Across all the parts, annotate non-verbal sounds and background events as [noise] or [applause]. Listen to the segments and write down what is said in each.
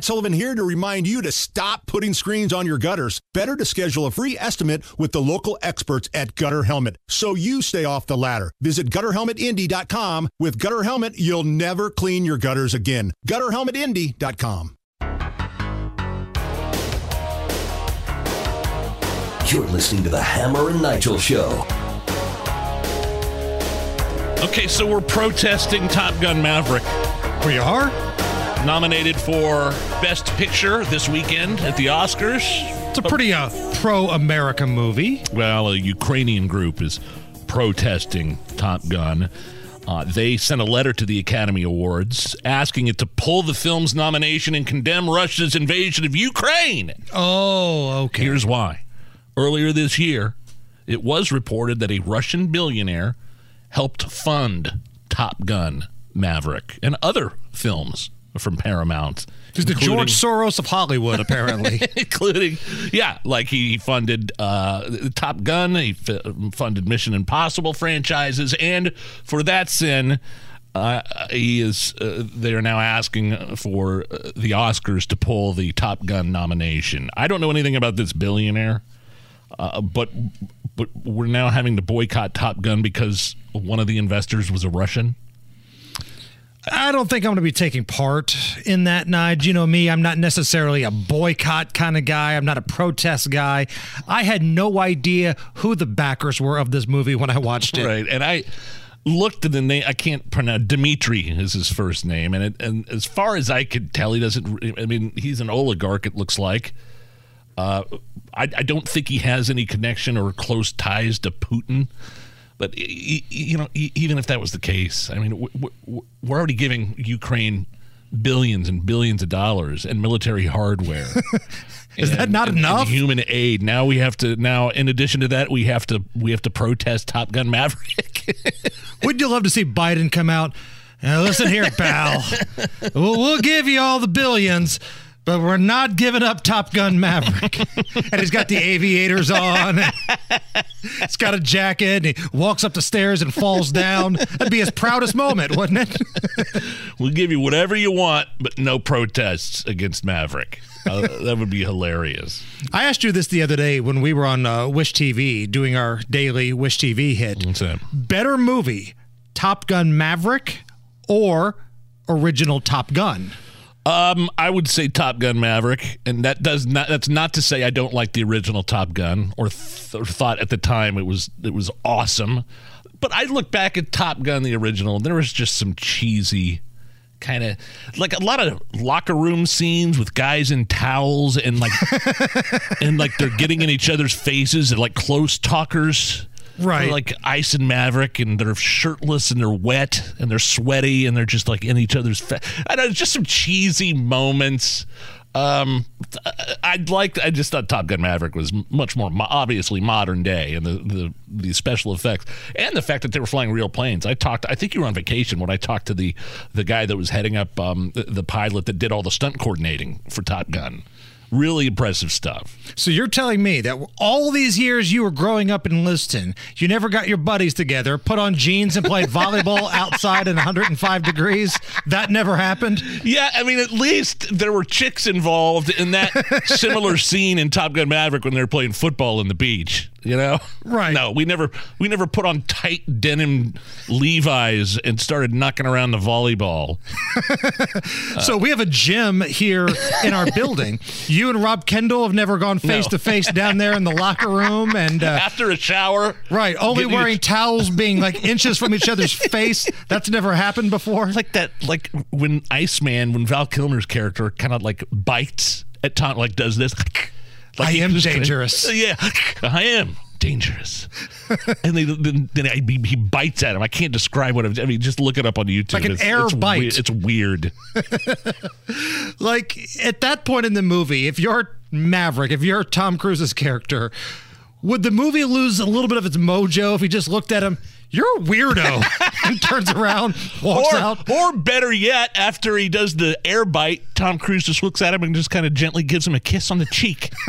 Matt Sullivan here to remind you to stop putting screens on your gutters. Better to schedule a free estimate with the local experts at Gutter Helmet so you stay off the ladder. Visit gutterhelmetindy.com. With Gutter Helmet, you'll never clean your gutters again. gutterhelmetindy.com. You're listening to the Hammer and Nigel Show. Okay, so we're protesting Top Gun Maverick. We are? Nominated for Best Picture this weekend at the Oscars. It's a pretty uh, pro America movie. Well, a Ukrainian group is protesting Top Gun. Uh, they sent a letter to the Academy Awards asking it to pull the film's nomination and condemn Russia's invasion of Ukraine. Oh, okay. Here's why. Earlier this year, it was reported that a Russian billionaire helped fund Top Gun Maverick and other films from Paramount. He's the George Soros of Hollywood, apparently. [laughs] including yeah like he funded uh top gun he f- funded mission impossible franchises and for that sin uh, he is. Uh, they are now asking for uh, the Oscars to pull the Top Gun nomination. I don't know anything about this billionaire, uh, but but we're now having to boycott Top Gun because one of the investors was a Russian. I don't think I'm going to be taking part in that, Nige. You know me, I'm not necessarily a boycott kind of guy. I'm not a protest guy. I had no idea who the backers were of this movie when I watched it. Right, and I looked at the name. I can't pronounce. Dimitri is his first name, and it, and as far as I could tell, he doesn't. I mean, he's an oligarch. It looks like. Uh, I, I don't think he has any connection or close ties to Putin. But you know, even if that was the case, I mean, we're already giving Ukraine billions and billions of dollars and military hardware. [laughs] Is that not and- and enough? human aid. Now we have to. Now, in addition to that, we have to. We have to protest Top Gun Maverick. [laughs] Wouldn't you love to see Biden come out? Now, listen here, pal. [laughs] we'll, we'll give you all the billions, but we're not giving up Top Gun Maverick. [laughs] and he's got the aviators on. he's got a jacket. And he walks up the stairs and falls down. That'd be his proudest moment, wouldn't it? [laughs] we'll give you whatever you want, but no protests against Maverick. Uh, that would be hilarious. I asked you this the other day when we were on uh, Wish TV doing our daily Wish TV hit. What's that? Better movie, Top Gun Maverick or original Top Gun? Um, I would say Top Gun Maverick, and that does not. That's not to say I don't like the original Top Gun, or, th- or thought at the time it was it was awesome. But I look back at Top Gun, the original, and there was just some cheesy, kind of like a lot of locker room scenes with guys in towels and like [laughs] and like they're getting in each other's faces and like close talkers. Right. Like Ice and Maverick, and they're shirtless and they're wet and they're sweaty and they're just like in each other's. Fa- I don't know, just some cheesy moments. Um, I'd like. I just thought Top Gun Maverick was much more mo- obviously modern day, and the, the the special effects and the fact that they were flying real planes. I talked. I think you were on vacation when I talked to the the guy that was heading up um, the, the pilot that did all the stunt coordinating for Top Gun. Really impressive stuff. So you're telling me that all these years you were growing up in Liston, you never got your buddies together, put on jeans and played volleyball [laughs] outside in 105 degrees? That never happened? Yeah, I mean, at least there were chicks involved in that [laughs] similar scene in Top Gun Maverick when they were playing football in the beach. You know, Right. No, we never we never put on tight denim Levi's and started knocking around the volleyball. [laughs] so we have a gym here in our building. [laughs] You and Rob Kendall have never gone face to face down there in the locker room and uh, After a shower, right, only wearing a- towels being like inches from each other's [laughs] face. That's never happened before. like that, like when Iceman, when Val Kilmer's character kind of like bites at Tom, like does this. Like I am just dangerous. [laughs] yeah, I am dangerous. [laughs] and they, then, then I, he bites at him. I can't describe what it I mean. Just look it up on YouTube. Like an it's, air it's bite. it's weird. [laughs] like at that point in the movie, if you're Maverick, if you're Tom Cruise's character, would the movie lose a little bit of its mojo if he just looked at him? You're a weirdo, [laughs] and turns around, walks Or, out. or better yet, after he does the air bite, Tom Cruise just looks at him and just kind of gently gives him a kiss on the cheek. [laughs]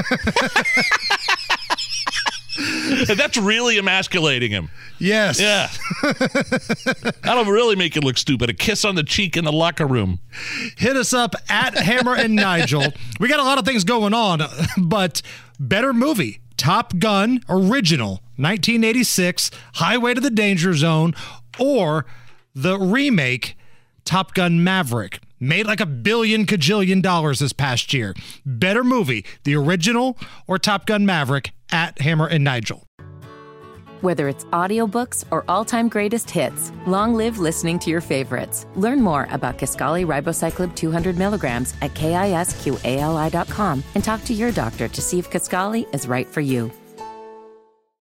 That's really emasculating him. Yes. Yeah. [laughs] That'll really make it look stupid. A kiss on the cheek in the locker room. Hit us up at Hammer and Nigel. We got a lot of things going on, but better movie. Top Gun original 1986 Highway to the Danger Zone or the remake Top Gun Maverick made like a billion cajillion dollars this past year. Better movie, the original or Top Gun Maverick at Hammer and Nigel. Whether it's audiobooks or all-time greatest hits, long live listening to your favorites. Learn more about Kisqali Ribociclib 200 milligrams at kisqali.com and talk to your doctor to see if Kisqali is right for you.